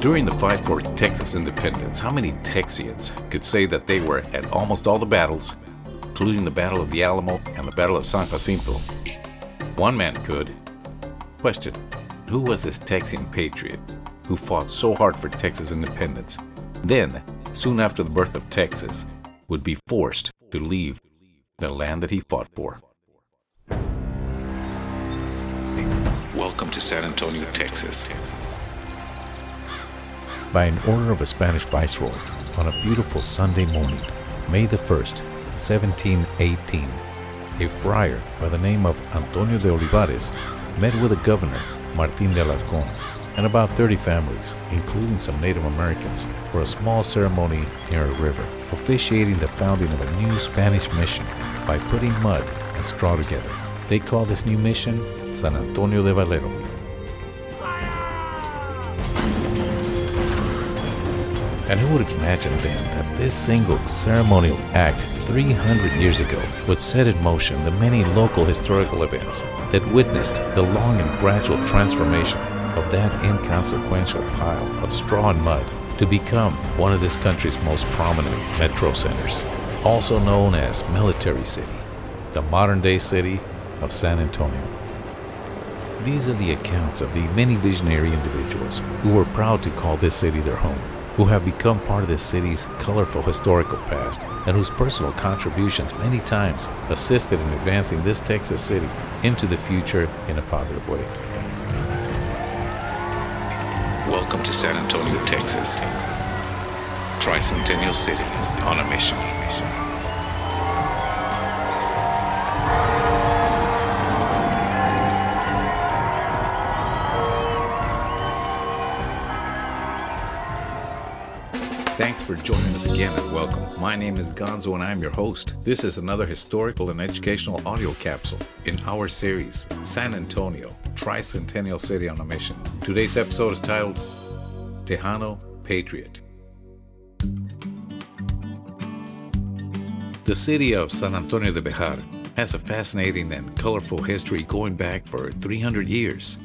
During the fight for Texas independence, how many Texians could say that they were at almost all the battles, including the Battle of the Alamo and the Battle of San Jacinto? One man could. Question Who was this Texian patriot who fought so hard for Texas independence, then, soon after the birth of Texas, would be forced to leave the land that he fought for? Welcome to San Antonio, Texas. By an order of a Spanish viceroy, on a beautiful Sunday morning, May the 1st, 1718, a friar by the name of Antonio de Olivares met with the governor, Martin de Alarcon, and about 30 families, including some Native Americans, for a small ceremony near a river, officiating the founding of a new Spanish mission by putting mud and straw together. They call this new mission San Antonio de Valero. And who would have imagined then that this single ceremonial act 300 years ago would set in motion the many local historical events that witnessed the long and gradual transformation of that inconsequential pile of straw and mud to become one of this country's most prominent metro centers, also known as Military City, the modern day city of San Antonio. These are the accounts of the many visionary individuals who were proud to call this city their home, who have become part of this city's colorful historical past, and whose personal contributions many times assisted in advancing this Texas city into the future in a positive way. Welcome to San Antonio, Texas. Tricentennial City is on a mission. Thanks for joining us again and welcome. My name is Gonzo and I'm your host. This is another historical and educational audio capsule in our series, San Antonio, Tricentennial City on a Mission. Today's episode is titled Tejano Patriot. The city of San Antonio de Bejar has a fascinating and colorful history going back for 300 years.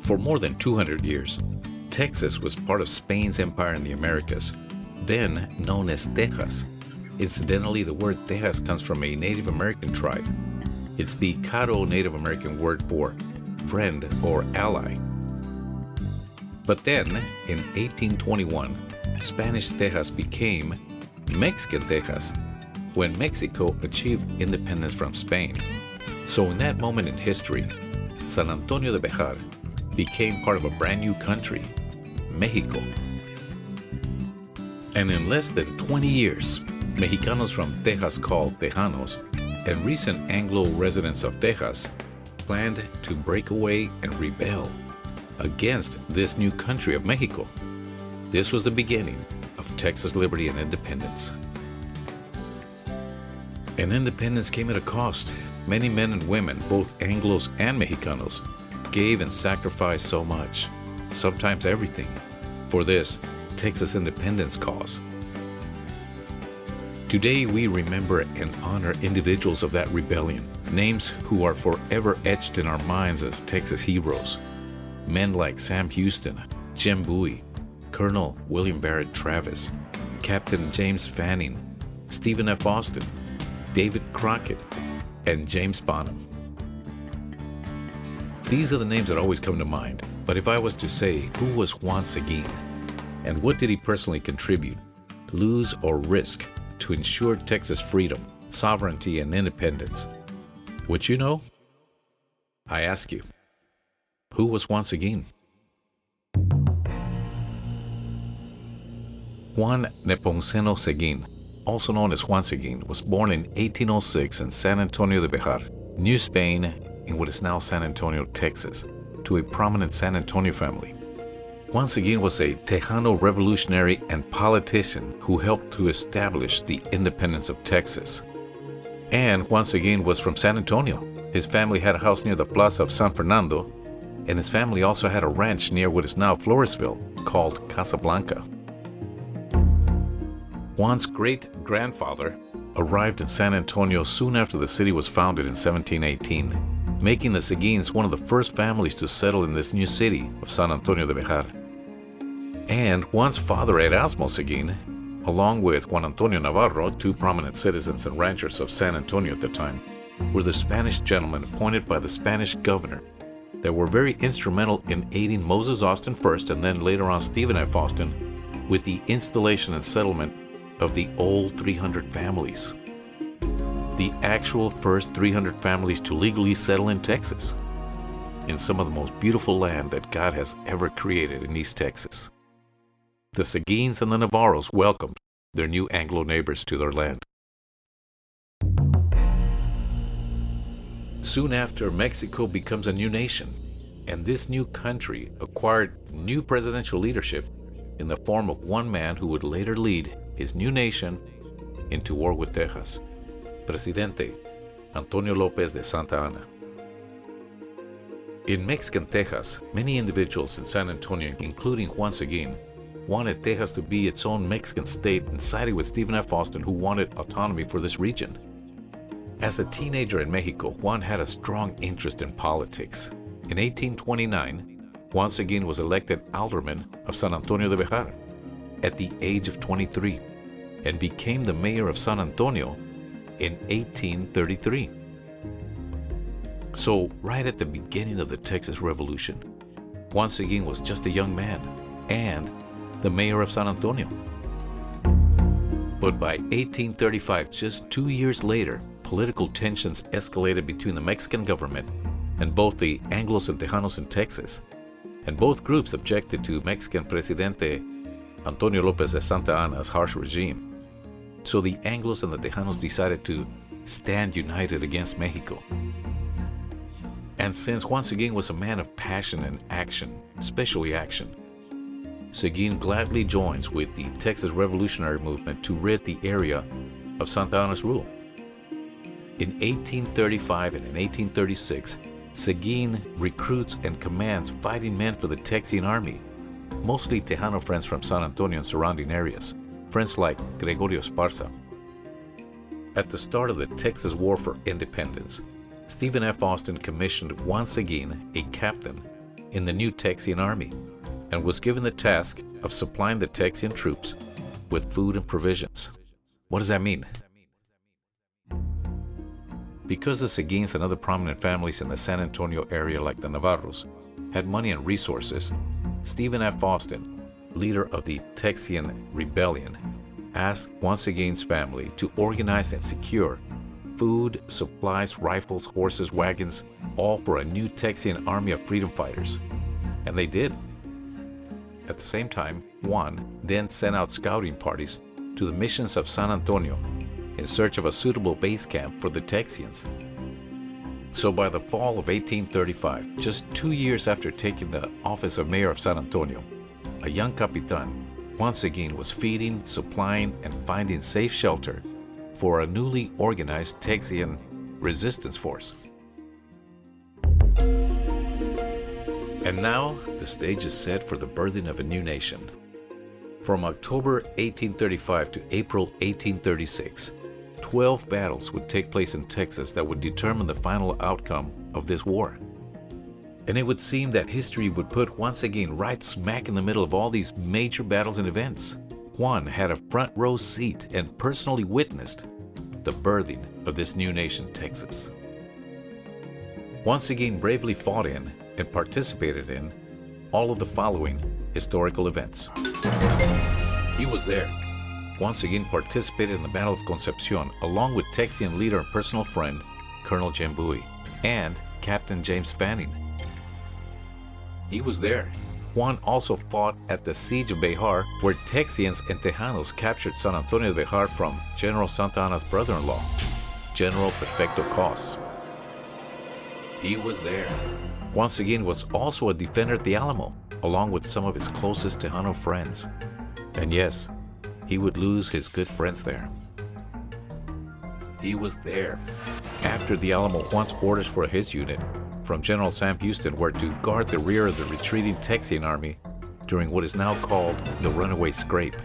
For more than 200 years, Texas was part of Spain's empire in the Americas, then known as Tejas. Incidentally, the word Tejas comes from a Native American tribe. It's the Caddo Native American word for friend or ally. But then, in 1821, Spanish Tejas became Mexican Tejas when Mexico achieved independence from Spain. So, in that moment in history, San Antonio de Bejar became part of a brand new country, Mexico. And in less than 20 years, Mexicanos from Texas called Tejanos and recent Anglo residents of Texas planned to break away and rebel against this new country of Mexico. This was the beginning of Texas liberty and independence. And independence came at a cost. Many men and women, both Anglos and Mexicanos, gave and sacrificed so much, sometimes everything, for this Texas independence cause. Today, we remember and honor individuals of that rebellion, names who are forever etched in our minds as Texas heroes. Men like Sam Houston, Jim Bowie, Colonel William Barret Travis, Captain James Fannin, Stephen F. Austin, David Crockett, and James Bonham. These are the names that always come to mind, but if I was to say who was Juan Seguin, and what did he personally contribute, lose, or risk to ensure Texas freedom, sovereignty, and independence, would you know? I ask you, who was Juan Seguin? Juan Nepomuceno Seguin, also known as Juan Seguin, was born in 1806 in San Antonio de Bejar, New Spain, in what is now San Antonio, Texas, to a prominent San Antonio family. Juan Seguin was a Tejano revolutionary and politician who helped to establish the independence of Texas. And Juan Seguin was from San Antonio. His family had a house near the Plaza of San Fernando, and his family also had a ranch near what is now Floresville called Casablanca. Juan's great grandfather arrived in San Antonio soon after the city was founded in 1718, making the Seguins one of the first families to settle in this new city of San Antonio de Bejar. And Juan's father, Erasmo Seguin, along with Juan Antonio Navarro, two prominent citizens and ranchers of San Antonio at the time, were the Spanish gentlemen appointed by the Spanish governor that were very instrumental in aiding Moses Austin first and then later on Stephen F. Austin with the installation and settlement of the old 300 families. The actual first 300 families to legally settle in Texas, in some of the most beautiful land that God has ever created in East Texas. The Seguins and the Navarros welcomed their new Anglo neighbors to their land. Soon after, Mexico becomes a new nation, and this new country acquired new presidential leadership in the form of one man who would later lead his new nation into war with Texas, Presidente Antonio Lopez de Santa Anna. In Mexican Texas, many individuals in San Antonio, including Juan Seguin, wanted Texas to be its own Mexican state and sided with Stephen F. Austin, who wanted autonomy for this region. As a teenager in Mexico, Juan had a strong interest in politics. In 1829, Juan Seguin was elected alderman of San Antonio de Bejar at the age of 23 and became the mayor of San Antonio in 1833. So, right at the beginning of the Texas Revolution, Juan Seguin was just a young man and the mayor of San Antonio. But by 1835, just two years later, political tensions escalated between the Mexican government and both the Anglos and Tejanos in Texas, and both groups objected to Mexican Presidente Antonio Lopez de Santa Anna's harsh regime. So the Anglos and the Tejanos decided to stand united against Mexico. And since Juan Seguin was a man of passion and action, especially action, Seguin gladly joins with the Texas Revolutionary Movement to rid the area of Santa Anna's rule. In 1835 and in 1836, Seguin recruits and commands fighting men for the Texian army, mostly Tejano friends from San Antonio and surrounding areas, friends like Gregorio Esparza. At the start of the Texas War for Independence, Stephen F. Austin commissioned Juan Seguin a captain, in the new Texian army, and was given the task of supplying the Texian troops with food and provisions. What does that mean? Because the Seguins and other prominent families in the San Antonio area, like the Navarros, had money and resources, Stephen F. Austin, leader of the Texian Rebellion, asked Juan Seguin's family to organize and secure food, supplies, rifles, horses, wagons, all for a new Texian army of freedom fighters. And they did. At the same time, Juan then sent out scouting parties to the missions of San Antonio in search of a suitable base camp for the Texians. So by the fall of 1835, just two years after taking the office of mayor of San Antonio, a young capitan, Juan Seguin was feeding, supplying, and finding safe shelter for a newly organized Texian resistance force. And now the stage is set for the birthing of a new nation. From October 1835 to April 1836, 12 battles would take place in Texas that would determine the final outcome of this war. And it would seem that history would put Juan Seguin right smack in the middle of all these major battles and events. Juan had a front row seat and personally witnessed the birthing of this new nation, Texas. Juan Seguin, bravely fought in and participated in all of the following historical events. He was there Juan Seguin, participated in the Battle of Concepcion along with Texian leader and personal friend Colonel Jim Bowie and Captain James Fannin. He was there. Juan also fought at the Siege of Bejar, where Texians and Tejanos captured San Antonio de Bejar from General Santa Anna's brother in law, General Perfecto Cos. He was there. Juan Seguin was also a defender at the Alamo, along with some of his closest Tejano friends. And yes, he would lose his good friends there. He was there. After the Alamo, Juan's orders for his unit from General Sam Houston were to guard the rear of the retreating Texian army during what is now called the Runaway Scrape.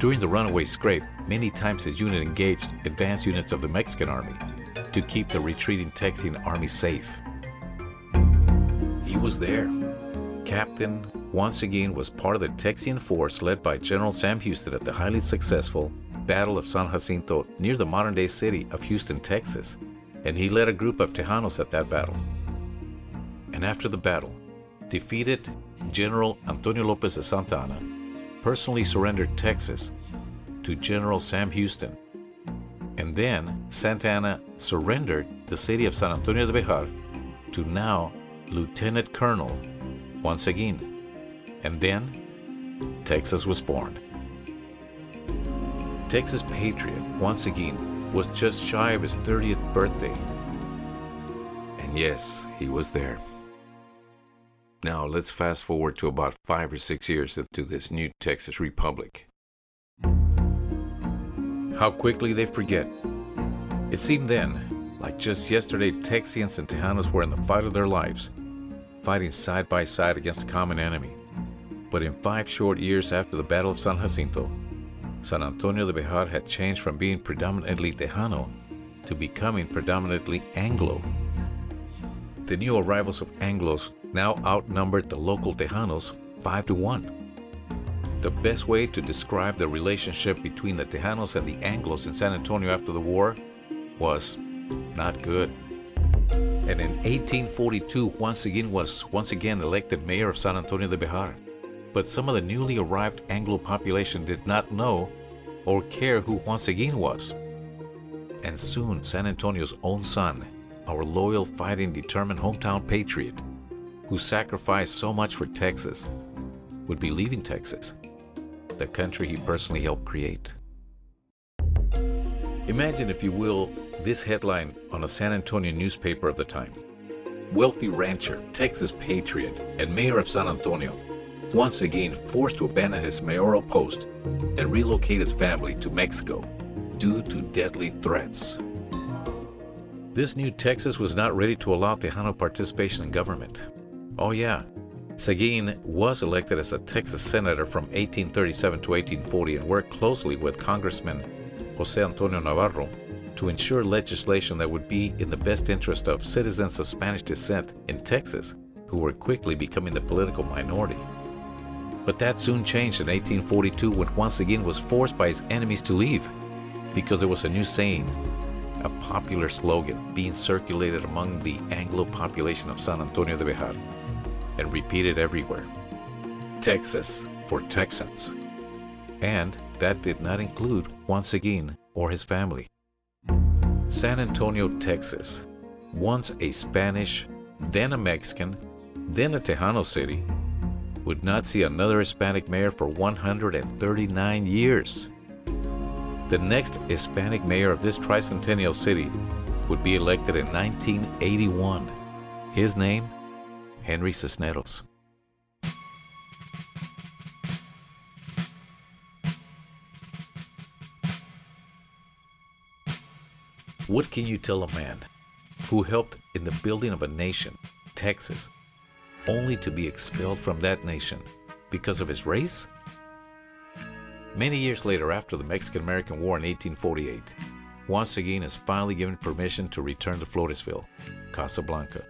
During the Runaway Scrape, many times his unit engaged advance units of the Mexican army to keep the retreating Texian army safe. He was there. Captain Juan Seguin was part of the Texian force led by General Sam Houston at the highly successful Battle of San Jacinto near the modern day city of Houston, Texas, and he led a group of Tejanos at that battle. And after the battle, defeated General Antonio Lopez de Santa Anna, personally surrendered Texas to General Sam Houston. And then Santa Anna surrendered the city of San Antonio de Bejar to now Lieutenant Colonel Juan Seguin. And then Texas was born. Texas Patriot Juan Seguin was just shy of his 30th birthday. And yes, he was there. Now let's fast forward to about five or six years into this new Texas Republic. How quickly they forget. It seemed then, like just yesterday, Texians and Tejanos were in the fight of their lives, fighting side by side against a common enemy. But in five short years after the Battle of San Jacinto, San Antonio de Bejar had changed from being predominantly Tejano to becoming predominantly Anglo. The new arrivals of Anglos now outnumbered the local Tejanos 5 to 1. The best way to describe the relationship between the Tejanos and the Anglos in San Antonio after the war was not good. And in 1842, Juan Seguin was once again elected mayor of San Antonio de Bejar. But some of the newly arrived Anglo population did not know or care who Juan Seguin was. And soon, San Antonio's own son, our loyal, fighting, determined hometown patriot, who sacrificed so much for Texas, would be leaving Texas, the country he personally helped create. Imagine, if you will, this headline on a San Antonio newspaper of the time Wealthy rancher, Texas patriot, and mayor of San Antonio, Juan Seguin forced to abandon his mayoral post and relocate his family to Mexico due to deadly threats. This new Texas was not ready to allow Tejano participation in government. Oh, yeah. Seguin was elected as a Texas senator from 1837 to 1840 and worked closely with Congressman Jose Antonio Navarro to ensure legislation that would be in the best interest of citizens of Spanish descent in Texas who were quickly becoming the political minority. But that soon changed in 1842 when Juan Seguin was forced by his enemies to leave because there was a new saying, a popular slogan being circulated among the Anglo population of San Antonio de Bejar and repeated everywhere Texas for Texans. And that did not include Juan Seguin or his family. San Antonio, Texas, once a Spanish, then a Mexican, then a Tejano city, would not see another Hispanic mayor for 139 years. The next Hispanic mayor of this tricentennial city would be elected in 1981. His name, Henry Cisneros. What can you tell a man who helped in the building of a nation, Texas, only to be expelled from that nation because of his race? Many years later, after the Mexican American War in 1848, Juan Seguin is finally given permission to return to Floresville, Casablanca.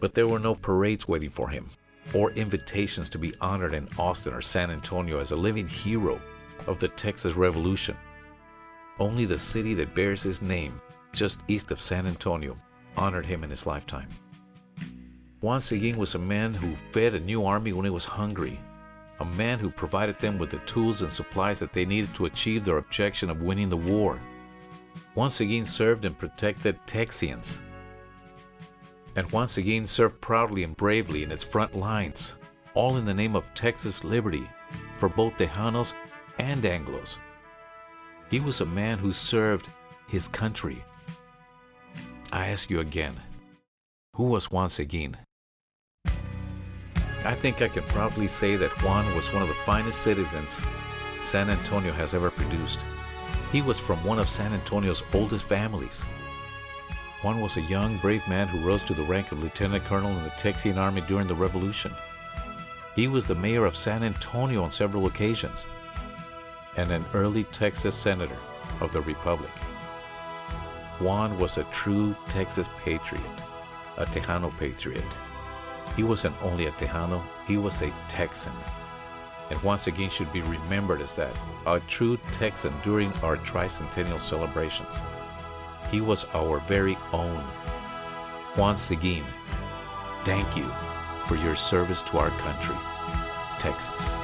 But there were no parades waiting for him, or invitations to be honored in Austin or San Antonio as a living hero of the Texas Revolution. Only the city that bears his name, just east of San Antonio, honored him in his lifetime. Juan Seguin was a man who fed a new army when it was hungry, a man who provided them with the tools and supplies that they needed to achieve their objective of winning the war. Juan Seguin served and protected Texians. And Juan Seguin served proudly and bravely in its front lines, all in the name of Texas liberty for both Tejanos and Anglos. He was a man who served his country. I ask you again, who was Juan Seguin? I think I can proudly say that Juan was one of the finest citizens San Antonio has ever produced. He was from one of San Antonio's oldest families. Juan was a young, brave man who rose to the rank of lieutenant colonel in the Texian army during the Revolution. He was the mayor of San Antonio on several occasions and an early Texas senator of the Republic. Juan was a true Texas patriot, a Tejano patriot he wasn't only a Tejano, he was a Texan. And Juan Seguin should be remembered as that, a true Texan during our tricentennial celebrations. He was our very own. Juan Seguin, thank you for your service to our country, Texas.